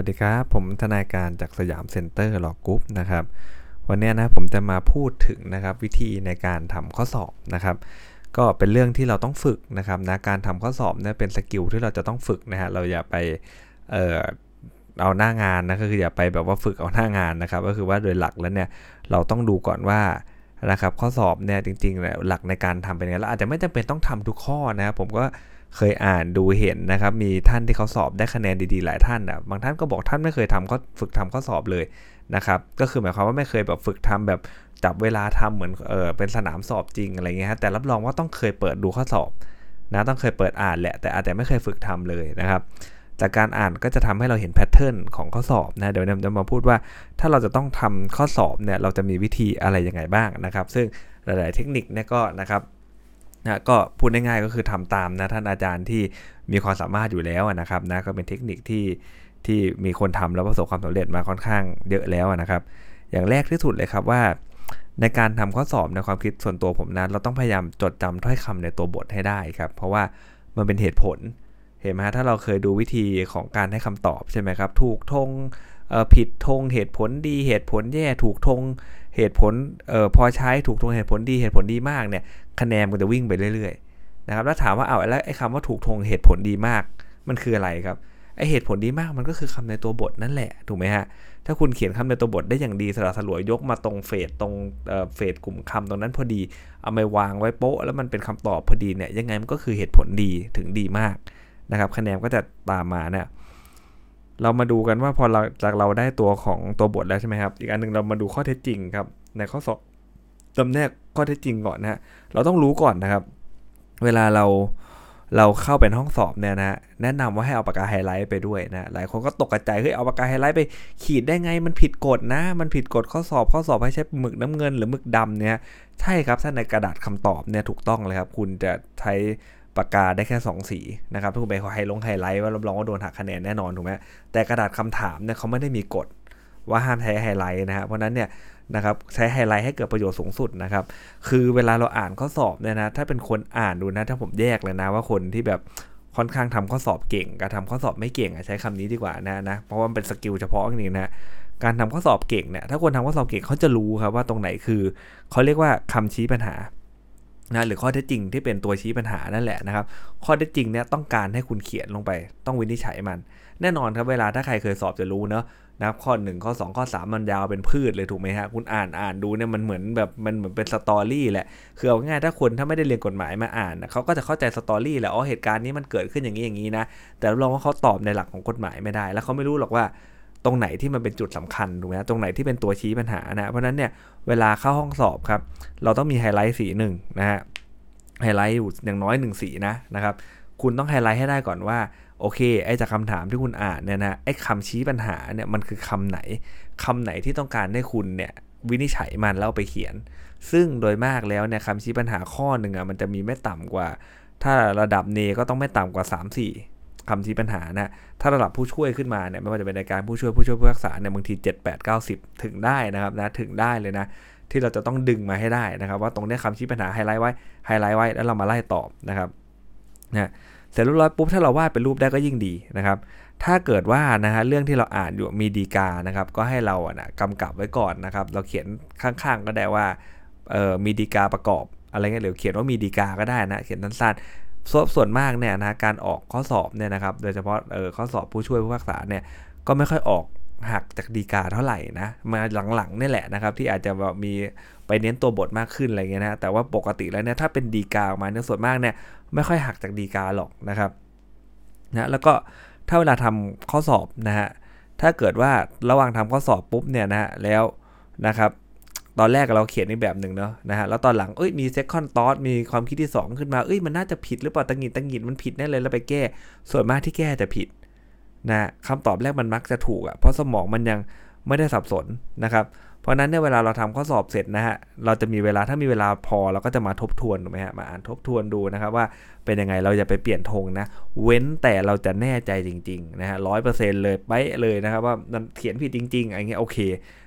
สวัสดีครับ ผมทนายการจาก Siam Center Law Group นะครับ วันนี้นะผมจะมาพูดถึงนะครับวิธีในการทำข้อสอบนะครับ ก็เป็นเรื่องที่เราต้องฝึกนะครับนะการทำข้อสอบเนี่ยเป็น skill ที่เราจะต้องฝึกนะฮะเราอย่าไปเอ่อเอาหน้างานนะก็คืออย่าไปแบบว่าฝึกเอาหน้างานนะครับ ก็คือว่าโดยหลักแล้วเนี่ยเราต้องดูก่อนว่านะครับข้อสอบเนี่ยจริงๆเนี่ยหลักในการทำเป็นไงแล้วอาจจะไม่จำเป็นต้องทำทุกข้อนะครับผมก็ เคยอ่านดูเห็นนะครับ มีท่านที่เขาสอบได้คะแนนดีๆหลายท่านอะบางท่านก็บอกท่านไม่เคยทำข้อฝึกทำข้อสอบเลยนะครับ ก็คือหมายความว่าไม่เคยแบบฝึกทำแบบจับเวลาทำเหมือนเออเป็นสนามสอบจริงอะไรเงี้ยฮะแต่รับรองว่าต้องเคยเปิดดูข้อสอบนะต้องเคยเปิดอ่านแหละแต่อาจจะไม่เคยฝึกทำเลยนะครับจากการอ่านก็จะทำให้เราเห็นแพทเทิร์นของข้อสอบนะเดี๋ยวเราจะมาพูดว่าถ้าเราจะต้องทำข้อสอบเนี่ยเราจะมีวิธีอะไรยังไงบ้างนะครับ ซึ่งหลาย ๆ เทคนิคเนี่ยก็นะครับ นะก็พูดง่ายๆก็คือทำตามนะท่านอาจารย์ที่มีความสามารถอยู่แล้วนะครับนะก็เป็นเทคนิคที่ที่มีคนทำแล้วประสบความสำเร็จมาค่อนข้างเยอะแล้วนะครับ อย่างแรกที่สุดเลยครับว่า ในการทำข้อสอบในความคิดส่วนตัวผมนะเราต้องพยายามจดจำถ้อยคำในตัวบทให้ได้ครับเพราะว่ามันเป็นเหตุผลเห็นไหมฮะถ้าเราเคยดูวิธีของการให้คำตอบใช่ไหมครับ ถูกทงผิดทงเหตุผลดีเหตุผลแย่ถูกทงเหตุผลออพอใช้ถูกทงเหตุผลดีเหตุผลดีมากเนี่ย คะแนนมันจะวิ่งไปเรื่อยๆนะครับแล้วถามว่าเอาแล้วไอ้คำว่าถูกทงเหตุผลดีมาก มันคืออะไรครับไอเหตุผลดีมากมันก็คือคำในตัวบทนั่นแหละถูกไหมฮะถ้าคุณเขียนคำในตัวบทได้อย่างดีสละสลวยยกมาตรงเฟสตรงเฟสกลุ่มคำตรงนั้นพอดีเอาไปวางไว้โป๊ะแล้วมันเป็นคำตอบพอดีเนี่ยยังไงมันก็คือเหตุผลดีถึงดีมากนะครับคะแนนก็จะตามมาเนี่ยเรามาดูกันว่าพอเราจากเราได้ตัวของตัวบทแล้วใช่ไหมครับ อีกอันหนึ่งเรามาดูข้อเท็จจริงครับในข้อสอบ จำแนกข้อเท็จจริงก่อนนะฮะเราต้องรู้ก่อนนะครับ เวลาเราเราเข้าเป็นห้องสอบเนี่ยนะแนะนำว่าให้เอาปากกาไฮไลท์ไปด้วยนะหลายคนก็ตกใจเฮ้ยเอาปากกาไฮไลท์ไปขีดได้ไงมันผิดกฎนะ มันผิดกฎข้อสอบข้อสอบให้ใช้หมึกน้ำเงินหรือหมึกดำเนี่ยใช่ครับถ้าในกระดาษคำตอบเนี่ยถูกต้องเลยครับ คุณจะใช้ปากกาได้แค่ 2 สีนะครับถ้าคุณไปไฮลงไฮไลท์ว่ารับรองว่าโดนหักคะแนนแน่นอนถูกไหมแต่กระดาษคำถามเนี่ยเขาไม่ได้มีกฎ ว่าห้ามใช้ไฮไลท์นะฮะเพราะนั้นเนี่ยนะครับใช้ไฮไลท์ให้เกิดประโยชน์สูงสุดนะครับ คือเวลาเราอ่านข้อสอบเนี่ยนะถ้าเป็นคนอ่านดูนะ ถ้าผมแยกเลยนะว่าคนที่แบบค่อนข้างทำข้อสอบเก่งกับทำข้อสอบไม่เก่งใช้คำนี้ดีกว่านะนะเพราะว่ามันเป็น skill เฉพาะจริงนะการทำข้อสอบเก่งเนี่ยถ้าคนทำข้อสอบเก่งเขาจะรู้ครับว่าตรงไหนคือเขาเรียกว่าคำชี้ปัญหานะหรือข้อเท็จจริงที่เป็นตัวชี้ปัญหานั่นแหละนะครับ ข้อเท็จจริงเนี่ยต้องการให้คุณเขียนลงไป ต้องวินิจฉัยมัน แน่นอนครับเวลาถ้าใครเคยสอบจะรู้เนาะ นะครับข้อ 1 ข้อ 2 ข้อ 3 มันยาวเป็นพรืดเลยถูกไหมฮะคุณอ่านอ่านดูเนี่ยมันเหมือนแบบมันเหมือนเป็น story แหละคือเอาง่ายถ้าคนถ้าไม่ได้เรียนกฎหมายมาอ่านเขาก็จะเข้าใจ story แหละอ๋อเหตุการณ์นี้มันเกิดขึ้นอย่างนี้อย่างนี้นะแต่เราว่าเขาตอบในหลักของกฎหมายไม่ได้ แล้วเขาไม่รู้หรอกว่าตรงไหนที่มันเป็นจุดสำคัญถูกไหมตรงไหนที่เป็นตัวชี้ปัญหานะเพราะนั้นเนี่ยเวลาเข้าห้องสอบครับเราต้องมีไฮไลท์สีหนึ่งนะฮะไฮไลท์อยู่อย่างน้อย1สีนะนะครับคุณต้องไฮไลท์ให้ได้ก่อนว่า โอเค ไอ้จากคำถามที่คุณอ่านเนี่ยนะไอ้คำชี้ปัญหาเนี่ยมันคือคำไหนคำไหนที่ต้องการให้คุณเนี่ยวินิจฉัยมันแล้วไปเขียน ซึ่งโดยมากแล้วเนี่ยคำชี้ปัญหาข้อหนึ่งอะมันจะมีไม่ต่ำกว่า ถ้าระดับเนก็ต้องไม่ต่ำกว่า 3-4คำชี้ปัญหานะถ้าระดับผู้ช่วยขึ้นมาเนี่ยไม่ว่าจะเป็นในการผู้ช่วยผู้ช่วยผู้พิพากษาเนี่ยบางที 7 8 9 10ถึงได้นะครับนะถึงได้เลยนะที่เราจะต้องดึงมาให้ได้นะครับ ว่าตรงนี้คำชี้ปัญหาไฮไลท์ไว้ไฮไลท์ไว้แล้วเรามาไล่ตอบนะครับนะ เสร็จเรียบร้อยปุ๊บถ้าเราวาดเป็นรูปได้ก็ยิ่งดีนะครับ ถ้าเกิดว่านะฮะเรื่องที่เราอ่านอยู่มีดีกานะครับ ก็ให้เราอะนะกำกับไว้ก่อนนะครับ เราเขียนข้างๆก็ได้ว่าเออมีดีกาประกอบอะไรเงี้ยหรือเขียนว่ามีดีกาก็ได้นะเขียนสั้นๆส่วนมากเนี่ยนะการออกข้อสอบเนี่ยนะครับ โดยเฉพาะเออข้อสอบผู้ช่วยผู้พักษาเนี่ยก็ไม่ค่อยออกหักจากดีกาเท่าไหร่นะมาหลังๆนี่แหละนะครับ ที่อาจจะแบบมีไปเน้นตัวบทมากขึ้นอะไรเงี้ยนะแต่ว่าปกติแล้วเนี่ยถ้าเป็นดีกาออกมาเนี่ยส่วนมากเนี่ย ไม่ค่อยหักจากดีกาหรอกนะครับนะแล้วก็ถ้าเวลาทำข้อสอบนะฮะถ้าเกิดว่าระหว่างทำข้อสอบปุ๊บเนี่ยนะฮะแล้วนะครับตอนแรกเราเขียนในแบบหนึ่งเนาะนะฮะแล้วตอนหลังเอ้ยมีเซคันด์ทอสมีความคิดที่ 2 ขึ้นมาเอ้ยมันน่าจะผิดหรือเปล่าตังหิดตังหิดมันผิดแน่เลยแล้วไปแก้ ส่วนมากที่แก้จะผิดนะคำตอบแรกมันมักจะถูกอะ่ะเพราะสมองมันยังไม่ได้สับสนนะครับ เพราะนั้นเนี่ยเวลาเราทำข้อสอบเสร็จนะฮะเราจะมีเวลาถ้ามีเวลาพอเราก็จะมาทบทวนถูกไหมฮะมาอ่านทบทวนดูนะครับว่าเป็นยังไงเราจะไปเปลี่ยนธงนะ เว้นแต่เราจะแน่ใจจริงๆนะฮะร้อยเปอร์เซ็นต์เลยไปเลยนะครับว่ามันเขียนผิดจริงๆอะไรเงี้ยโอเค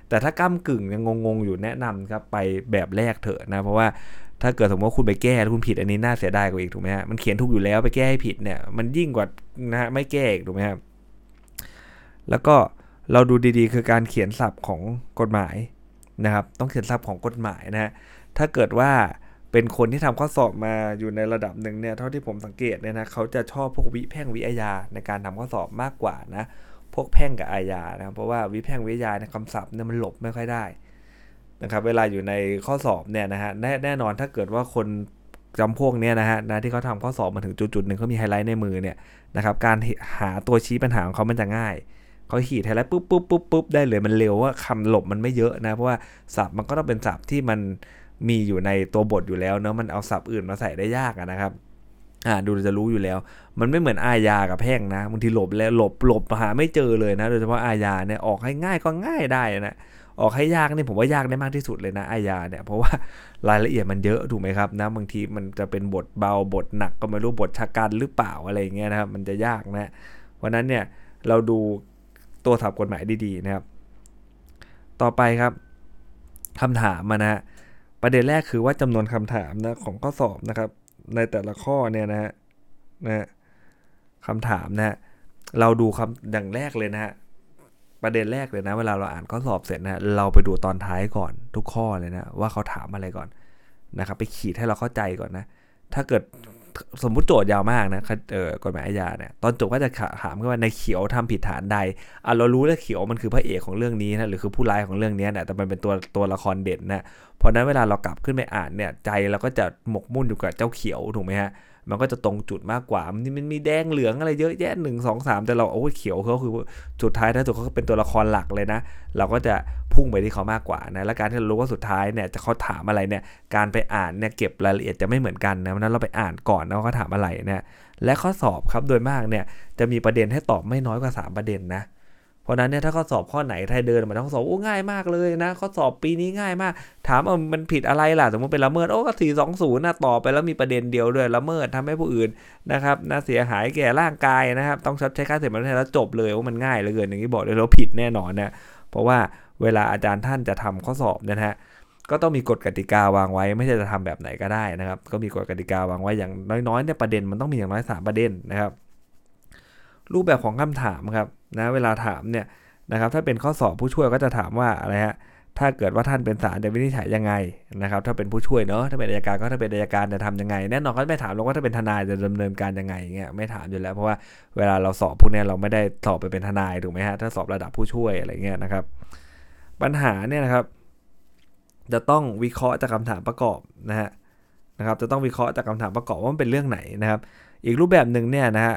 แต่ถ้าก้ากึ่งยังงงๆอยู่แนะนำครับไปแบบแรกเถอะนะเพราะว่าถ้าเกิดสมมติว่าคุณไปแก้แล้วคุณผิดอันนี้น่าเสียดายกว่าอีกถูกไหมฮะมันเขียนถูกอยู่แล้วไปแก้ให้ผิดเนี่ยมันยิ่งกว่านะฮะไม่แก้ถูกไหมครับแล้วก็ เราดูดีๆ คือการเขียนศัพท์ของกฎหมายนะครับ ต้องเขียนศัพท์ของกฎหมายนะฮะถ้าเกิดว่าเป็นคนที่ทำข้อสอบมาอยู่ในระดับหนึ่งเนี่ยเท่าที่ผมสังเกตเนี่ยนะเขาจะชอบพวกวิแพ่งวิทยาในการทำข้อสอบมากกว่านะพวกแพ่งกับอาญานะเพราะว่าวิแพ่งวิทยาในคำศัพท์เนี่ยมันหลบไม่ค่อยได้นะครับเวลาอยู่ในข้อสอบเนี่ยนะฮะแน่แน่นอนถ้าเกิดว่าคนจำพวกเนี้ยนะฮะนะที่เขาทำข้อสอบมาถึงจุดๆหนึ่งเขามีไฮไลท์ในมือเนี่ยนะครับการหาตัวชี้ปัญหาของเขามันจะง่าย เขาขีดไฮไลท์ปุ๊บปุ๊บปุ๊บปุ๊บได้เลยมันเร็วว่าคำหลบมันไม่เยอะนะ เพราะว่าศัพท์มันก็ต้องเป็นศัพท์ที่มันมีอยู่ในตัวบทอยู่แล้วเนาะมันเอาศัพท์อื่นมาใส่ได้ยากนะครับอ่าดูจะรู้อยู่แล้ว มันไม่เหมือนอาญากับแพ่งนะบางทีหลบแล้วหลบหลบหาไม่เจอเลยนะ โดยเฉพาะอาญาเนี่ยออกให้ง่ายก็ง่ายได้นะออกให้ยากนี่ผมว่ายากได้มากที่สุดเลยนะอาญาเนี่ยเพราะว่ารายละเอียดมันเยอะถูกไหมครับนะบางทีมันจะเป็นบทเบาบทหนักก็ไม่รู้บทชาการหรือเปล่าอะไรเงี้ยนะครับมันจะยากนะเพราะนั้นเนี่ยเราดู ตัวสับกฎหมายดีๆนะครับ ต่อไปครับคำถามมานะประเด็นแรกคือว่าจำนวนคำถามนะของข้อสอบนะครับ ในแต่ละข้อเนี่ยนะฮะนะคำถามนะเราดูคำอย่างแรกเลยนะฮะประเด็นแรกเลยนะเวลาเราอ่านข้อสอบเสร็จนะเราไปดูตอนท้ายก่อนทุกข้อเลยนะว่าเขาถามอะไรก่อนนะครับ ไปขีดให้เราเข้าใจก่อนนะ ถ้าเกิด สมมุติโจทย์ยาวมากนะเออกฎหมายอาญาเนี่ยตอนจบก็จะถามว่าในเขียวทำผิดฐานใดอะเรารู้แล้วเขียวมันคือพระเอกของเรื่องนี้นะหรือคือผู้ร้ายของเรื่องนี้นะแต่มันเป็นตัวตัวละครเด่นนะเพราะนั้นเวลาเรากลับขึ้นไปอ่านเนี่ยใจเราก็จะหมกมุ่นอยู่กับเจ้าเขียวถูกไหมฮะมันก็จะตรงจุดมากกว่า มันมันมีแดงเหลืองอะไรเยอะแยะหนึ่งสองสามแต่เราโอ้เขียวเขาคือสุดท้ายถ้าสุดเขาเป็นตัวละครหลักเลยนะ เราก็จะ พุ่งไปที่เขามากกว่านะและการที่เรารู้ว่าสุดท้ายเนี่ยจะเขาถามอะไรเนี่ยการไปอ่านเนี่ยเก็บรายละเอียดจะไม่เหมือนกันนะเพราะนั้นเราไปอ่านก่อนนะว่าเขาถามอะไรเนี่ยและข้อสอบครับโดยมากเนี่ยจะมีประเด็นให้ตอบไม่น้อยกว่า 3 ประเด็นนะเพราะนั้นเนี่ยถ้าข้อสอบข้อไหนไทยเดินมาต้องสอบโอ้ง่ายมากเลยนะข้อสอบปีนี้ง่ายมาก ถามเออมันผิดอะไรล่ะสมมติเป็นละเมิดโอ้ก็สี่สองศูนย์นะต่อไปแล้วมีประเด็นเดียวด้วยละเมิดทำให้ผู้อื่นนะครับน่าเสียหายแก่ร่างกายนะครับ ต้องชดใช้ค่าเสียหายแล้วจบเลยว่ามันง่ายเหลือเกินอย่างที่บอกเลยเราผิดแน่นอนนะเพราะว่า เวลาอาจารย์ท่านจะทำข้อสอบนะฮะก็ต้องมีกฎกติกาวางไว้ ไม่ใช่จะทำแบบไหนก็ได้นะครับ ก็มีกฎกติกาวางไว้อย่างน้อยๆเนี่ยประเด็นมันต้องมีอย่างน้อย3ประเด็นนะครับ รูปแบบของคำถามครับนะเวลาถามเนี่ยนะครับ ถ้าเป็นข้อสอบผู้ช่วยก็จะถามว่าอะไรฮะถ้าเกิดว่าท่านเป็นศาลจะวินิจฉัยยังไงนะครับ ถ้าเป็นผู้ช่วยเนาะถ้าเป็นอายการก็ถ้าเป็นอายการจะทำยังไงแน่นอนเขาไม่ถามเราว่าถ้าเป็นทนายจะดำเนินการยังไงเงี้ยไม่ถามอยู่แล้วเพราะว่าเวลาเราสอบพวกนี้เราไม่ได้สอบไปเป็นทนายถูกไหมฮะถ้าสอบระดับผู้ช่วยอะไรเงี้ยนะครับ ปัญหาเนี่ยนะครับ จะต้องวิเคราะห์จากคาถามประกอบนะฮะนะครับ จะต้องวิเคราะห์จากคำถามประกอบว่ามันเป็นเรื่องไหนนะครับ อีกรูปแบบหนึ่งเนี่ยนะฮะ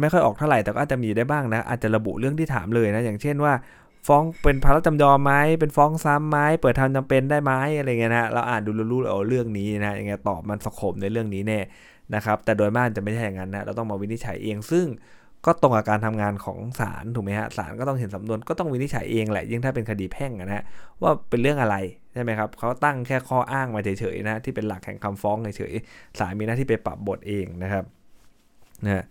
ไม่ค่อยออกเท่าไหร่แต่ก็อาจจะมีได้บ้างนะอาจจะระบุเรื่องที่ถามเลยนะอย่างเช่นว่า ฟ้องเป็นภาระจำยอมไหมเป็นฟ้องซ้ำไหมเปิดทำจำเป็นได้ไหมอะไรเงี้ยนะเราอ่านดูรู้ๆเอาเรื่องนี้นะอย่างเงี้ยตอบมันสกบในเรื่องนี้แน่นะครับแต่โดยมากจะไม่ใช่อย่างนั้นนะเราต้องมาวินิจฉัยเองซึ่ง ก็ตรงกับการทำงานของศาลถูกไหมฮะศาลก็ต้องเห็นสำนวนก็ต้องวินิจฉัยเองแหละยิ่งถ้าเป็นคดีแพ่งนะฮะว่าเป็นเรื่องอะไรใช่ไหมครับเขาตั้งแค่ข้ออ้างมาเฉยๆนะที่เป็นหลักแห่งคำฟ้องเฉยๆศาลมีหน้าที่ไปปรับบทเองนะครับนะ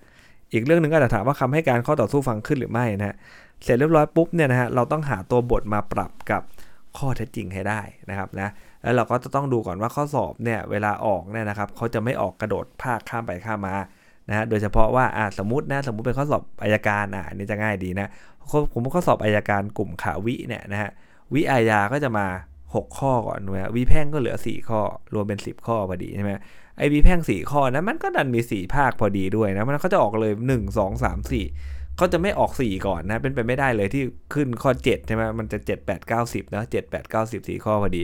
อีกเรื่องหนึ่งก็จะถามว่าคำให้การข้อต่อสู้ฟังขึ้นหรือไม่นะฮะเสร็จเรียบร้อยปุ๊บเนี่ยนะฮะเราต้องหาตัวบทมาปรับกับข้อเท็จจริงให้ได้นะครับนะแล้วเราก็จะต้องดูก่อนว่าข้อสอบเนี่ยเวลาออกเนี่ยนะครับเขาจะไม่ออกกระโดดภาคข้ามไปข้ามมา นะฮะโดยเฉพาะว่าอ่าสมมตินะสมมุติเป็นข้อสอบอายการอ่านี่จะง่ายดีนะผมข้อสอบอายการกลุ่มขาวิเนี่ยนะฮะวิอาญาก็จะมา 6 ข้อก่อนนะวิแพ่งก็เหลือ 4 ข้อ รวมเป็น 10 ข้อพอดีใช่ไหมไอวีแพ่งสี่ข้อนะมันก็ดันมีสี่ภาคพอดีด้วยนะมันเขาจะออกเลยหนึ่งสองสามสี่เขาจะไม่ออกสี่ก่อนนะเป็นไปไม่ได้เลยที่ขึ้นข้อเจ็ดใช่ไหมมันจะเจ็ดแปดเก้าสิบนะเจ็ดแปดเก้าสิบสี่ข้อพอดี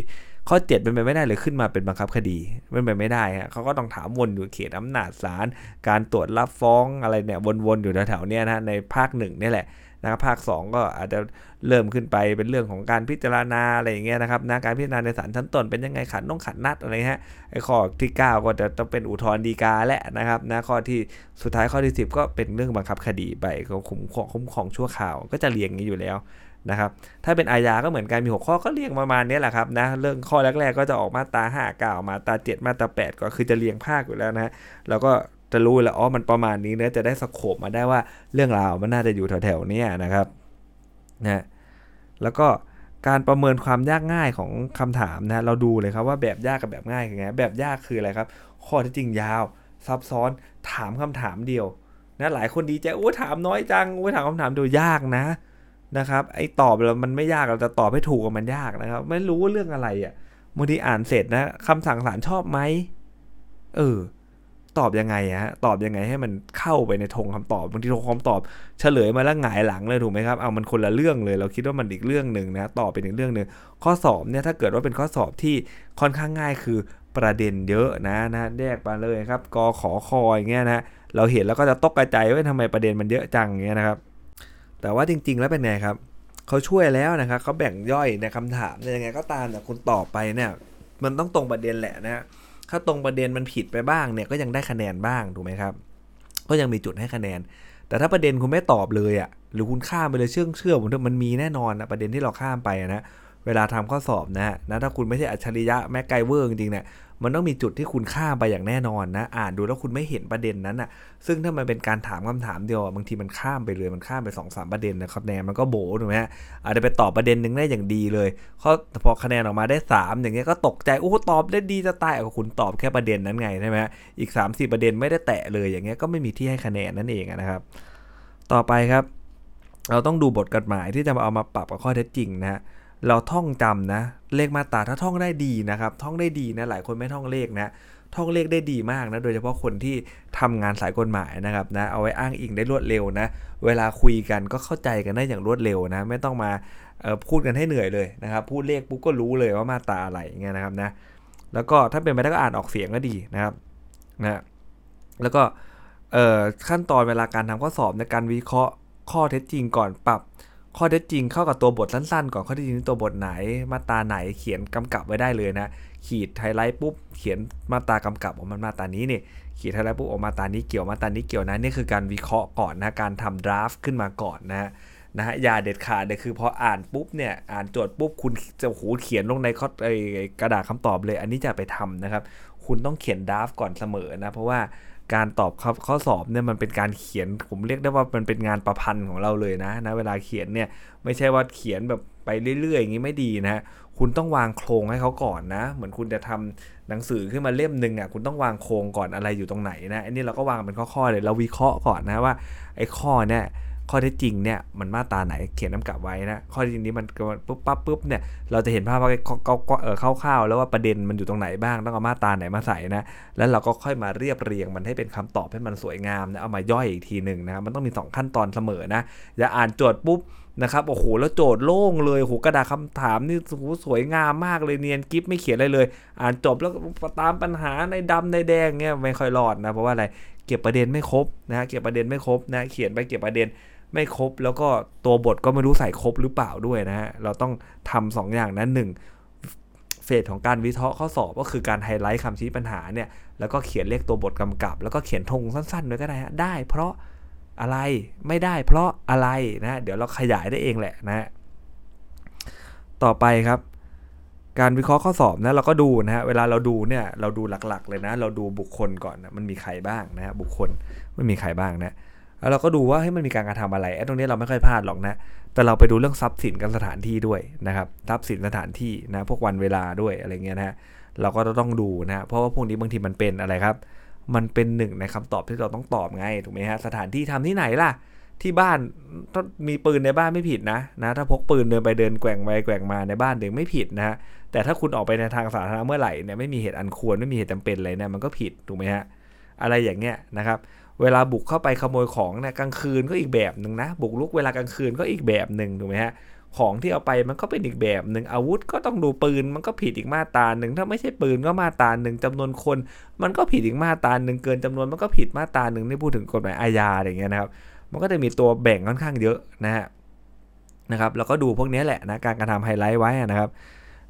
ข้อเจ็ดเป็นไปไม่ได้เลยขึ้นมาเป็นบังคับคดีเป็นไปไม่ได้ฮะเขาก็ต้องถามวนอยู่เขตอำนาจศาลการตรวจรับฟ้องอะไรเนี่ยวนๆอยู่แถวๆนี้นะในภาคหนึ่งนี่แหละนะครับภาค 2 ก็อาจจะเริ่มขึ้นไปเป็นเรื่องของการพิจารณาอะไรอย่างเงี้ยนะครับนะการพิจารณาในศาลชั้นต้นเป็นยังไงขันต้องขันนัดอะไรฮะไอ้ข้อที่ 9 ก็จะต้องเป็นอุทธรณ์ฎีกาแหละนะครับนะข้อที่สุดท้ายข้อที่ 10 ก็เป็นเรื่องบังคับคดีไปก็คุ้มของคุ้มของชั่วข่าวก็จะเรียงนี้อยู่แล้ว นะครับ ถ้าเป็นอาญาก็เหมือนกันมี6ข้อก็เรียงประมาณนี้แหละครับนะ เรื่องข้อแรกๆก็จะออกมาตรา5 9มาตรา7 มาตรา8 ก็คือจะเรียงภาคอยู่แล้วนะแล้วก็จะรู้แล้วอ๋อมันประมาณนี้เนะจะได้สโคบมาได้ว่าเรื่องราวมันน่าจะอยู่แถวๆนี้นะครับนะแล้วก็การประเมินความยากง่ายของคำถามนะเราดูเลยครับว่าแบบยากกับแบบง่ายคือไงแบบยากคืออะไรครับ ข้อที่จริงยาว ซับซ้อนถามคำถามเดียวนะหลายคนดีใจโอ้ถามน้อยจังโอ้ถามคำถามเดียวยากนะ นะครับไอ้ตอบแล้วมันไม่ยากเราจะตอบให้ถูกมันยากนะครับ ไม่รู้ว่าเรื่องอะไรอะ่ะบางทีอ่านเสร็จนะคำสั่งศาลชอบไหมเออตอบยังไงฮะตอบยังไงให้มันเข้าไปในธงคำตอบบางทีธงคำตอบเฉลยมาแล้วหงายหลังเลยถูกไหมครับเอามันคนละเรื่องเลย เราคิดว่ามันอีกเรื่องหนึ่งนะตอบเป็นอีกเรื่องหนึ่งข้อสอบเนี่ยถ้าเกิดว่าเป็นข้อสอบที่ค่อนข้างง่ายคือประเด็นเยอะนะนะแยกมาเลยครับกขอคออย่างเงี้ยนะเราเห็นแล้วก็จะตกกระจว่าทำไมประเด็นมันเยอะจังเงี้ยนะครับ แต่ว่าจริง ๆ แล้วเป็นไงครับเขาช่วยแล้วนะครับเขาแบ่งย่อยในคำถามยังไงก็ตามแต่คุณตอบไปเนี่ยมันต้องตรงประเด็นแหละนะถ้าตรงประเด็นมันผิดไปบ้างเนี่ยก็ยังได้คะแนนบ้างถูกไหมครับ ก็ยังมีจุดให้คะแนน แต่ถ้าประเด็นคุณไม่ตอบเลยอะ่ะหรือคุณข้ามไปเลยเชื่อเชื่อผมมันมีแน่นอนนะประเด็นที่เราข้ามไปนะ เวลาทำข้อสอบนะนะถ้าคุณไม่ใช่อัจฉริยะแม็กไกเวอร์จริงๆเนี่ยมันต้องมีจุดที่คุณข้ามไปอย่างแน่นอนนะ อ่านดูแล้วคุณไม่เห็นประเด็นนั้นอะ ซึ่งถ้ามันเป็นการถามคำถามเดียวบางทีมันข้ามไปเลยมันข้ามไป2อสประเด็นนะครับแนนมันก็โบถูกไหมฮะอาจจะไปตอบประเด็นหนึ่งได้อย่างดีเลยเขาพอคะแนนออกมาได้ 3 อย่างเงี้ยก็ตกใจโอ้ตอบได้ดีจะตายคุณตอบแค่ประเด็นนั้นไงใช่ไหมอีก3 4ประเด็นไม่ได้แตะเลยอย่างเงี้ยก็ไม่มีที่ให้คะแนนนั่นเองนะครับ ต่อไปครับ เราต้องดูบทกฎหมายที่จะมาเอามาปรับกับข้อเท็จจริงนะ เราท่องจำนะ เลขมาตราถ้าท่องได้ดีนะครับท่องได้ดีนะหลายคนไม่ท่องเลขนะท่องเลขได้ดีมากนะโดยเฉพาะคนที่ทำงานสายกฎหมายนะครับนะเอาไว้อ้างอิงได้รวดเร็วนะ เวลาคุยกันก็เข้าใจกันได้อย่างรวดเร็วนะไม่ต้องมาพูดกันให้เหนื่อยเลยนะครับพูดเลขปุ๊บก็รู้เลยว่ามาตราอะไรเงี้ยนะครับนะแล้วก็ถ้าเป็นไปได้ก็อ่านออกเสียงก็ดีนะครับนะแล้วก็ขั้นตอนเวลาการทำข้อสอบในการวิเคราะห์ข้อเท็จจริงก่อนปรับ ข้อเท็จจริงเข้ากับตัวบทสั้นๆ ก่อนข้อเท็จจริงตัวบทไหน มาตราไหนเขียนกำกับไว้ได้เลยนะ ขีดไฮไลท์ปุ๊บเขียนมาตรากำกับออกมามาตรานี้นี่ขีดไฮไลท์ปุ๊บออกมาตรานี้เกี่ยวมาตรานี้เกี่ยวนะนี่คือการวิเคราะห์ก่อนนะการทำ draft ขึ้นมาก่อนนะนะฮะอย่าเด็ดขาดเลยคือพออ่านปุ๊บเนี่ยอ่านโจทย์ปุ๊บคุณจะหูเขียนลงในข้ออกระดาษคำตอบเลย อันนี้จะไปทำนะครับ คุณต้องเขียนดราฟต์ก่อนเสมอนะเพราะว่า การตอบข้อสอบเนี่ยมันเป็นการเขียนผมเรียกได้ว่ามันเป็นงานประพันธ์ของเราเลยนะนะเวลาเขียนเนี่ยไม่ใช่ว่าเขียนแบบไปเรื่อยๆอย่างนี้ไม่ดีนะคุณต้องวางโครงให้เขาก่อนนะ เหมือนคุณจะทำหนังสือขึ้นมาเล่มหนึ่งอะคุณต้องวางโครงก่อนอะไรอยู่ตรงไหนนะอันนี้เราก็วางเป็นข้อๆเลยเราวิเคราะห์ก่อนนะว่าไอ้ข้อเนี่ย ข้อเท็จจริงเนี่ยมันมาตาไหนเขียนน้ำกับไว้นะข้อเท็จจริงนี้มันปุ๊บปั๊บปุ๊บเนี่ยเราจะเห็นภาพว่าก็เออคร่าวๆแล้วว่าประเด็นมันอยู่ตรงไหนบ้างต้องเอามาตาไหนมาใส่นะแล้วเราก็ค่อยมาเรียบเรียงมันให้เป็นคำตอบให้มันสวยงามนะเอามาย่อยอีกทีหนึ่งนะมันต้องมี 2 ขั้นตอนเสมอนะอย่าอ่านโจทย์ปุ๊บนะครับโอ้โหแล้วโจทย์โล่งเลยโหกระดาษคำถามนี่โหสวยงามมากเลยเนียนกิฟไม่เขียนอะไรเลย อ่านจบแล้วตามปัญหาในดำในแดงเงี้ยไม่ค่อยรอดนะเพราะว่าอะไรเก็บประเด็นไม่ครบนะเก็บประเด็นไม่ครบนะเขียนไปเก็บประเด็น ไม่ครบ แล้วก็ตัวบทก็ไม่รู้ใส่ครบหรือเปล่าด้วยนะฮะ เราต้องทำสองอย่างนั้นหนึ่งเฟสของการวิเคราะห์ข้อสอบก็คือการไฮไลท์คำชี้ปัญหาเนี่ย แล้วก็เขียนเลขตัวบทกำกับ แล้วก็เขียนธงสั้นๆด้วยก็ได้ฮะ ได้เพราะอะไร ไม่ได้เพราะอะไรนะ เดี๋ยวเราขยายได้เองแหละนะ ต่อไปครับการวิเคราะห์ข้อสอบนะเราก็ดูนะฮะเวลาเราดูเนี่ยเราดูหลักๆ เลยนะ เราดูบุคคลก่อนนะมันมีใครบ้างนะบุคคลไม่มีใครบ้างนะ แล้วเราก็ดูว่าให้มันมีการกระทำอะไรไอ้ตรงนี้เราไม่ค่อยพลาดหรอกนะ แต่เราไปดูเรื่องทรัพย์สินกับสถานที่ด้วยนะครับ ทรัพย์สินสถานที่นะพวกวันเวลาด้วยอะไรเงี้ยนะเราก็ต้องดูนะ เพราะว่าพวกนี้บางทีมันเป็นอะไรครับ มันเป็นหนึ่งในคำตอบที่เราต้องตอบไงถูกไหมฮะ สถานที่ทำที่ไหนล่ะ ที่บ้านถ้ามีปืนในบ้านไม่ผิดนะนะ ถ้าพกปืนเดินไปเดินแกว่งไปแกว่งมาในบ้านเด็กไม่ผิดนะแต่ถ้าคุณออกไปในทางสาธารณะเมื่อไหร่เนี่ยไม่มีเหตุอันควรไม่มีเหตุจำเป็นอะไรเนี่ยมันก็ผิดถูกไหมฮะ อะไรอย่างเงี้ยนะครับ เวลาบุกเข้าไปขโมยของเนี่ยกลางคืนก็อีกแบบหนึ่งนะ บุกลุกเวลากลางคืนก็อีกแบบหนึ่งถูกไหมฮะของที่เอาไปมันก็เป็นอีกแบบหนึ่งอาวุธก็ต้องดูปืนมันก็ผิดอีกมาตราหนึ่งถ้าไม่ใช่ปืนก็มาตราหนึ่งจำนวนคน มันก็ผิดอีกมาตราหนึ่งเกินจำนวนมันก็ผิดมาตราหนึ่งนี่พูดถึงกฎหมายอาญาอะไรเงี้ยนะครับมันก็จะมีตัวแบ่งค่อนข้างเยอะนะฮะนะครับแล้วก็ดูพวกนี้แหละนะการกระทำไฮไลท์ไว้นะครับ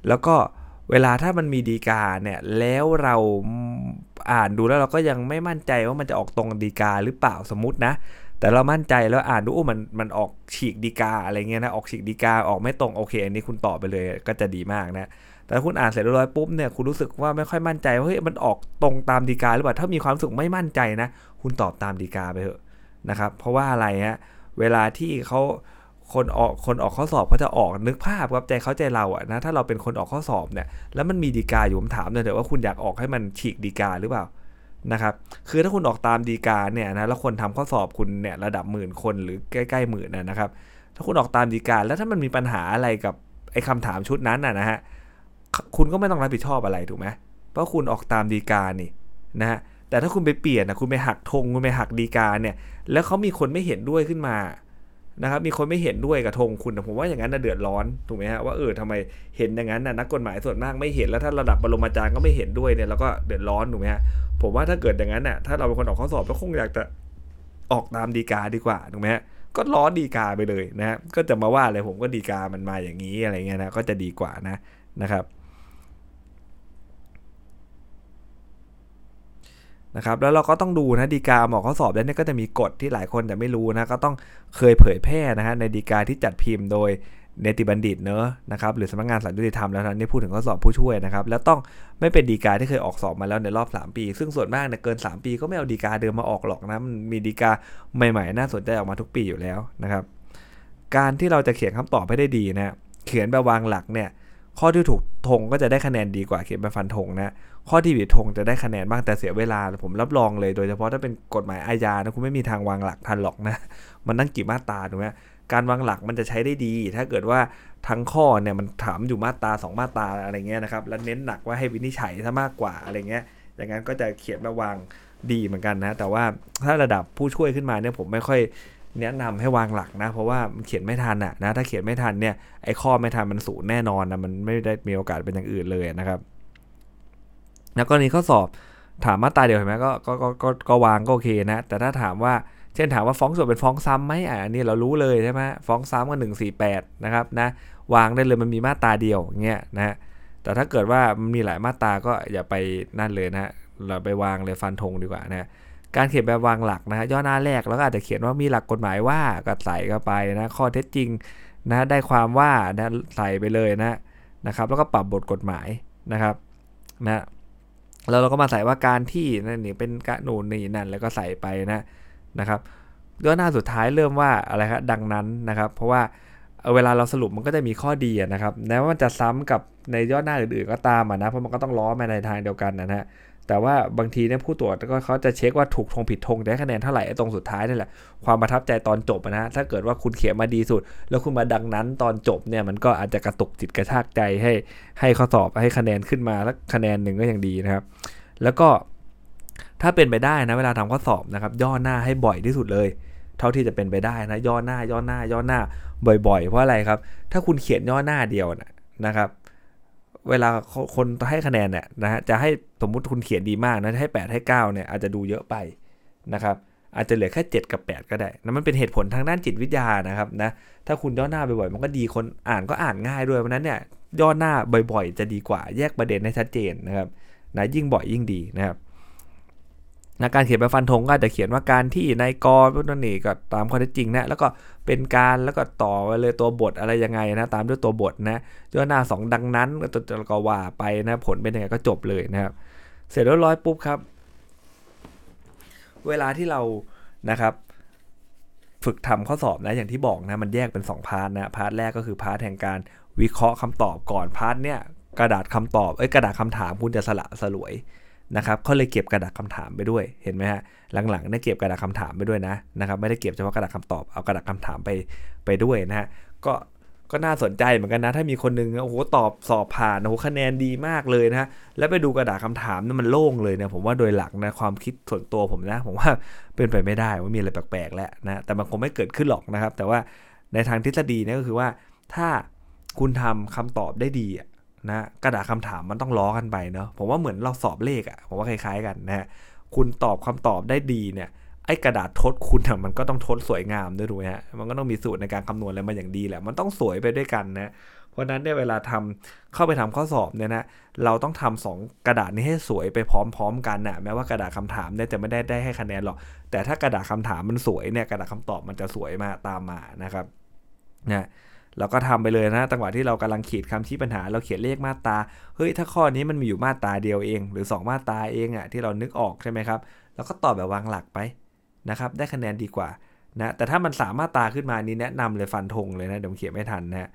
แล้วก็ เวลาถ้ามันมีดีกาเนี่ยแล้วเราอ่านดูแล้วเราก็ยังไม่มั่นใจว่ามันจะออกตรงดีกาหรือเปล่าสมมตินะ แต่เรามั่นใจแล้วอ่านดูโอ้มันมันออกฉีกดีกาอะไรเงี้ยนะออกฉีกดีกาออกไม่ตรงโอเค อันนี้คุณตอบไปเลยก็จะดีมากนะแต่คุณอ่านเสร็จเรียบร้อยปุ๊บเนี่ยคุณรู้สึกว่าไม่ค่อยมั่นใจว่าเฮ้ยมันออกตรงตามดีกาหรือเปล่าถ้ามีความรู้สึกไม่มั่นใจนะ คุณตอบตามดีกาไปเถอะนะครับ เพราะว่าอะไรฮะเวลาที่เขา คนออกคนออกข้อสอบเขาจะออกนึกภาพครับใจเขาใจเราอะนะถ้าเราเป็นคนออกข้อสอบเนี่ยแล้วมันมีดีกาอยู่ผมถามเลยเดี๋ยวว่าคุณอยากออกให้มันฉีกดีกาหรือเปล่านะครับคือถ้าคุณออกตามดีกาเนี่ยนะแล้วคนทำข้อสอบคุณเนี่ยระดับหมื่นคนหรือใกล้ๆหมื่นนะครับ ถ้าคุณออกตามดีกาแล้วถ้ามันมีปัญหาอะไรกับไอ้คำถามชุดนั้นน่ะนะฮะคุณก็ไม่ต้องรับผิดชอบอะไรถูกไหมเพราะคุณออกตามดีกานี่นะฮะแต่ถ้าคุณไปเปลี่ยนนะคุณไปหักธงคุณไปหักดีกาเนี่ยแล้วเขามีคนไม่เห็นด้วยขึ้นมา นะครับมีคนไม่เห็นด้วยกับธงคุณผมว่าอย่างนั้นน่ะเดือดร้อนถูกไหมฮะว่าเออทำไมเห็นอย่างนั้นน่ะนักกฎหมายส่วนมากไม่เห็นแล้วถ้าระดับบรมาจารย์ก็ไม่เห็นด้วยเนี่ยเราก็เดือดร้อนถูกไหมฮะผมว่าถ้าเกิดอย่างนั้นน่ะถ้าเราเป็นคนออกข้อสอบก็คงอยากจะออกตามดีกาดีกว่าถูกไหมฮะก็ล้อดีกาไปเลยนะฮะก็จะมาว่าอะไรผมก็ดีกามันมาอย่างนี้อะไรเงี้ยนะก็จะดีกว่านะนะครับ นะครับแล้วเราก็ต้องดูนะดีกาหมอข้อสอบแล้วเนี่ยก็จะมีกฎที่หลายคนจะไม่รู้นะก็ต้องเคยเผยแพร่นะฮะในดีกาที่จัดพิมพ์โดยเนติบัณฑิตเนอะนะครับหรือสำนักงานสารยุติธรรมแล้วนะนี่พูดถึงข้อสอบผู้ช่วยนะครับแล้วต้องไม่เป็นดีกาที่เคยออกสอบมาแล้วในรอบ 3 ปี ซึ่งส่วนมากเนี่ยเกิน 3 ปีก็ไม่เอาดีกาเดิมมาออกหรอกนะมันมีดีกาใหม่ๆ น่าสนใจออกมาทุกปีอยู่แล้วนะครับการที่เราจะเขียนคำตอบให้ได้ดีนะเขียนแบบวางหลักเนี่ย ข้อที่ถูกธงก็จะได้คะแนนดีกว่าเขียนแบบฟันธงนะข้อที่ผิดธงจะได้คะแนนบ้างแต่เสียเวลาผมรับรองเลย โดยเฉพาะถ้าเป็นกฎหมายอาญานะคุณไม่มีทางวางหลักทันหรอกนะมันนั่งกี่มาตราถูกไหมการวางหลักมันจะใช้ได้ดี ถ้าเกิดว่าทั้งข้อเนี่ยมันถามอยู่มาตรา2มาตราอะไรเงี้ยนะครับแล้วเน้นหนักว่าให้วินิจฉัยซะมากกว่าอะไรเงี้ยอย่างนั้นก็จะเขียนมาวางดีเหมือนกันนะ แต่ว่าถ้าระดับผู้ช่วยขึ้นมาเนี่ยผมไม่ค่อย แนะนำให้วางหลักนะ เพราะว่ามันเขียนไม่ทันอะนะถ้าเขียนไม่ทันเนี่ยไอ้ข้อไม่ทันมันสูญแน่นอนนะมันไม่ได้มีโอกาสเป็นอย่างอื่นเลยนะครับ แล้วก็นี้ข้อสอบถามมาตราเดียวเห็นไหมก็ก็ก็ก็วางก็โอเคนะ แต่ถ้าถามว่าเช่นถามว่าฟ้องส่วนเป็นฟ้องซ้ำไหมอ่านี่เรารู้เลยใช่ไหมฟ้องซ้ำกันหนึ่งสี่แปดนะครับนะวางได้เลยมันมีมาตราเดียวเงี้ยนะแต่ถ้าเกิดว่ามันมีหลายมาตราก็อย่าไปนั่นเลยนะเราไปวางเลยฟันธงดีกว่านะ การเขียนแบบวางหลักนะฮะย่อหน้าแรกแล้วก็อาจจะเขียนว่ามีหลักกฎหมายว่าก็ใส่เข้าไปนะข้อเท็จจริงนะได้ความว่านะใส่ไปเลยนะนะครับ แล้วก็ปรับบทกฎหมายนะครับนะแล้วเราก็มาใส่ว่าการที่นั่นนี่เป็นกะหนูนี่นั่นแล้วก็ใส่ไปนะนะครับย่อหน้าสุดท้ายเริ่มว่าอะไรครับดังนั้นนะครับ เพราะว่าเวลาเราสรุปมันก็จะมีข้อดีนะครับแม้ว่ามันจะซ้ำกับในย่อหน้าอื่นๆก็ตามนะเพราะมันก็ต้องล้อมาในทางเดียวกันนะฮะ แต่ว่าบางทีเนี่ยผู้ตรวจก็เขาจะเช็คว่าถูกทงผิดทงได้คะแนนเท่าไหร่ตรงสุดท้ายนี่แหละความประทับใจตอนจบนะถ้าเกิดว่าคุณเขียนมาดีสุด แล้วคุณมาดังนั้นตอนจบเนี่ยมันก็อาจจะกระตุกจิตกระชากใจให้ให้ข้อสอบให้คะแนนขึ้นมาแล้วคะแนนหนึ่งก็ยังดีนะครับ แล้วก็ถ้าเป็นไปได้นะเวลาทำข้อสอบนะครับย่อหน้าให้บ่อยที่สุดเลยเท่าที่จะเป็นไปได้นะย่อหน้าย่อหน้าย่อหน้าบ่อย ๆ เพราะอะไรครับ ถ้าคุณเขียนย่อหน้าเดียวนะครับ เวลาคนให้คะแนนเนี่ยนะฮะจะให้สมมุติคุณเขียนดีมากนะให้ 8 ให้ 9เนี่ยอาจจะดูเยอะไปนะครับอาจจะเหลือแค่ 7 กับ 8 ก็ได้นะมันเป็นเหตุผลทางด้านจิตวิทยานะครับนะถ้าคุณย่อหน้าบ่อยๆมันก็ดีคนอ่านก็อ่านง่ายด้วยเพราะนั้นเนี่ยย่อหน้าบ่อยๆ จะดีกว่าแยกประเด็นให้ชัดเจนนะครับนะยิ่งบ่อยยิ่งดีนะครับ นะการเขียนแบบฟันธงก็จะเขียนว่าการที่นายกรนั่นนี่ก็ตามข้อเท็จจริงนะแล้วก็เป็นการแล้วก็ต่อไปเลยตัวบทอะไรยังไงนะตามด้วยตัวบทนะย่อหน้า 2 ดังนั้นก็ก็ว่าไปนะผลเป็นยังไงก็จบเลยนะครับเสร็จเรียบร้อยปุ๊บครับ เวลาที่เรานะครับฝึกทำข้อสอบนะอย่างที่บอกนะมันแยกเป็น 2 part นะ part แรกก็คือ part แห่งการวิเคราะห์คำตอบก่อน part เนี้ยกระดาษคำตอบเอ้ยกระดาษคำถามคุณจะสละสลวย นะครับเขาเลยเก็บกระดาษคำถามไปด้วยเห็นไหมฮะหลังๆได้เก็บกระดาษคำถามไปด้วยนะนะครับไม่ได้เก็บเฉพาะกระดาษคำตอบเอากระดาษคำถามไปไปด้วยนะฮะก็ก็น่าสนใจเหมือนกันนะ ถ้ามีคนนึงโอ้โหตอบสอบผ่านโอ้โหคะแนนดีมากเลยนะแล้วไปดูกระดาษคำถามนี่มันโล่งเลยเนี่ยผมว่าโดยหลักนะความคิดส่วนตัวผมนะ ผมว่าเป็นไปไม่ได้ว่ามีอะไรแปลกๆแล้วนะแต่มันคงไม่เกิดขึ้นหรอกนะครับ แต่ว่าในทางทฤษฎีเนี่ยก็คือว่าถ้าคุณทำคำตอบได้ดี นะกระดาษคำถามมันต้องล้อกันไปเนาะผมว่าเหมือนเราสอบเลขอะ่ะผมว่าคล้ายๆกันนะฮะคุณตอบคำตอบได้ดีเนี่ยไอ้กระดาษทดคุณมันก็ต้องทดสวยงามด้วยถูกไหมฮะมันก็ต้องมีสูตรในการคำนวณอะไรมาอย่างดีแหละมันต้องสวยไปด้วยกันนะเพราะนั้นเนี่ยเวลาทำเข้าไปทำข้อสอบเนี่ยนะเราต้องทำสองกระดาษนี้ให้สวยไปพร้อม ๆ กันนะแม้ว่ากระดาษคำถามเนี่ยจะไม่ได้ได้ให้คะแนนหรอก แต่ถ้ากระดาษคำถามมันสวยเนี่ยกระดาษคำตอบมันจะสวยมาตามมานะครับนะ เราก็ทำไปเลยนะจังหวะที่เรากำลังขีดคำชี้ปัญหา เราเขียนเลขมาตราเฮ้ยถ้าข้อนี้มันมีอยู่มาตราเดียวเอง หรือ 2 มาตราเองอะ่ะที่เรานึกออกใช่ไหมครับเราก็ตอบแบบวางหลักไปนะครับ ได้คะแนนดีกว่านะแต่ถ้ามันสามมาตราขึ้นมานี้แนะนำเลยฟันธงเลยนะเดี๋ยวเขียนไม่ทันนะ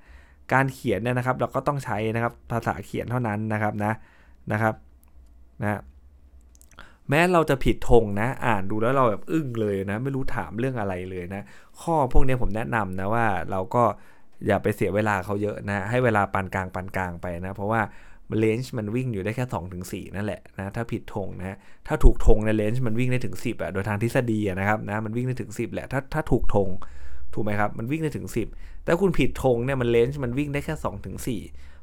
การเขียนเนี่ยนะครับเราก็ต้องใช้นะครับภาษาเขียนเท่านั้นนะครับนะนะครับนะแม้เราจะผิดธงนะ อ่านดูแล้วเราแบบอึ้งเลยนะ ไม่รู้ถามเรื่องอะไรเลยนะ ข้อพวกนี้ผมแนะนำนะว่าเราก็ อย่าไปเสียเวลาเขาเยอะนะให้เวลาปานกลางปานกลางไปนะ เพราะว่าเลนจ์มันวิ่งอยู่ได้แค่2อถึงสนั่นแหละนะถ้าผิดธงนะถ้าถูกธงใน range มันวิ่งได้ถึง 10อะโดยทางทฤษฎีนะครับนะมันวิ่งได้ถึง 10 แหละถ้าถ้าถูกธงถูกไหมครับ มันวิ่งได้ถึง 10 แต่คุณผิดธงเนี่ยมัน range มันวิ่งได้แค่2ถึง4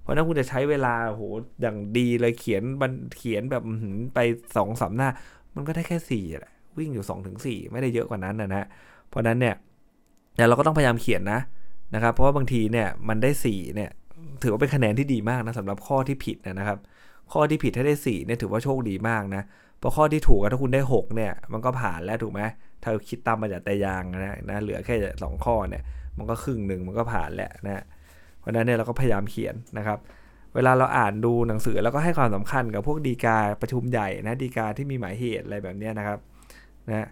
เพราะนั้นคุณจะใช้เวลาโหอย่างดีเลยเขียนบันเขียนแบบไปสองสามหน้า มันก็ได้แค่สี่แหละวิ่งอยู่2ถึง4ไม่ได้เยอะกว่านั้นนะนะเพราะนั้นเนี่ยแต่เราก็ต้องพยายามเขียนนะ นะครับเพราะว่าบางทีเนี่ยมันได้4เนี่ยถือว่าเป็นคะแนนที่ดีมากนะสำหรับข้อที่ผิดนะครับ ข้อที่ผิดถ้าได้4เนี่ยถือว่าโชคดีมากนะเพราะข้อที่ถูกถ้าคุณได้6เนี่ยมันก็ผ่านแล้วถูกไหมถ้าคิดตามมาจากแต่ยางนะนะเหลือแค่สองข้อเนี่ยมันก็ครึ่งหนึ่งมันก็ผ่านแล้วนะเพราะนั้นเนี่ยเราก็พยายามเขียนนะครับ เวลาเราอ่านดูหนังสือแล้วก็ให้ความสำคัญกับพวกดีกาประชุมใหญ่นะดีกาที่มีหมายเหตุอะไรแบบนี้นะครับนะ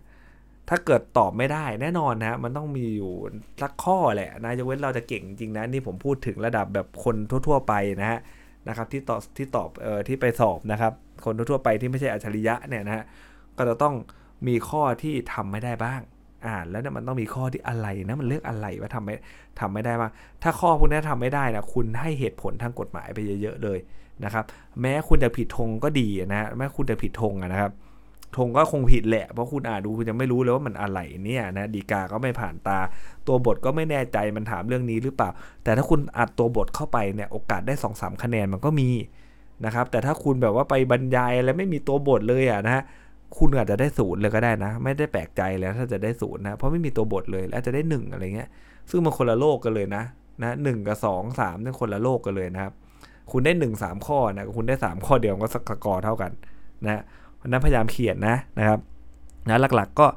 ถ้าเกิดตอบไม่ได้แน่นอนนะมันต้องมีอยู่สักข้อแหละนะยกเว้นเราจะเก่งจริงนะนี่ผมพูดถึงระดับแบบคนทั่ว ๆ ไปนะฮะนะครับที่ตอบที่ตอบเอ่อที่ไปสอบนะครับ คนทั่วๆไปที่ไม่ใช่อัจฉริยะเนี่ยนะฮะก็จะต้องมีข้อที่ทำไม่ได้บ้างอ่านแล้วเนี่ยมันต้องมีข้อที่อะไรนะมันเลือกอะไรว่าทำไม่ทำไม่ได้บ้างถ้าข้อพวกนี้ทำไม่ได้นะคุณให้เหตุผลทางกฎหมายไปเยอะๆเลยนะครับ แม้คุณจะผิดธงก็ดีนะแม้คุณจะผิดธงนะครับ ธงก็คงผิดแหละ เพราะคุณอ่านดูคุณจะไม่รู้เลยว่ามันอะไรเนี่ยนะดีกาก็ไม่ผ่านตา ตัวบทก็ไม่แน่ใจมันถามเรื่องนี้หรือเปล่า แต่ถ้าคุณอัดตัวบทเข้าไปเนี่ยโอกาสได้2อสคะแนนมันก็มีนะครับแต่ถ้าคุณแบบว่าไปบรรยายแล้วไม่มีตัวบทเลยอะนะคุณอาจจะได้ศูนย์เลยก็ได้นะ ไม่ได้แปลกใจแล้วถ้าจะได้ศูนย์นะเพราะไม่มีตัวบทเลยแล้วจะได้1อะไรเงี้ยซึ่งมันคนละโลกกันเลยนะนะหกับ 2 3นี่คนละโลกกันเลยนะครับ คุณได้ 1 3 ข้อนะคุณได้ 3 ข้อเดียวก็สกอร์เท่ากันนะ เพราะนั้นพยายามเขียนนะนะครับนะหลักๆก็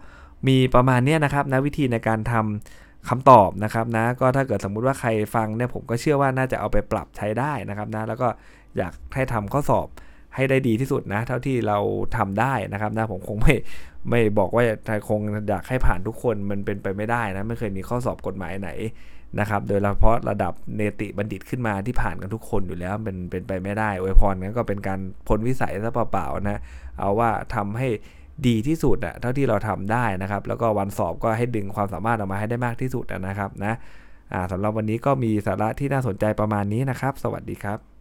มีประมาณนี้นะครับนะวิธีในการทำคำตอบนะครับนะก็ถ้าเกิดสมมุติว่าใครฟังเนี่ยผมก็เชื่อว่าน่าจะเอาไปปรับใช้ได้นะครับนะแล้วก็อยากให้ทำข้อสอบให้ได้ดีที่สุดนะ เท่าที่เราทำได้นะครับนะผมคงไม่ไม่บอกว่าคงอยากให้ผ่านทุกคนมันเป็นไปไม่ได้นะไม่เคยมีข้อสอบกฎหมายไหน นะครับ โดยเฉพาะระดับเนติบัณฑิตขึ้นมาที่ผ่านกันทุกคนอยู่แล้วเป็นเป็นไปไม่ได้อวยพรนั้นก็เป็นการพ้นวิสัยซะเปล่าๆนะ เอาว่าทำให้ดีที่สุดอะเท่าที่เราทำได้นะครับ แล้วก็วันสอบก็ให้ดึงความสามารถออกมาให้ได้มากที่สุดนะครับนะสำหรับวันนี้ก็มีสาระที่น่าสนใจประมาณนี้นะครับ สวัสดีครับ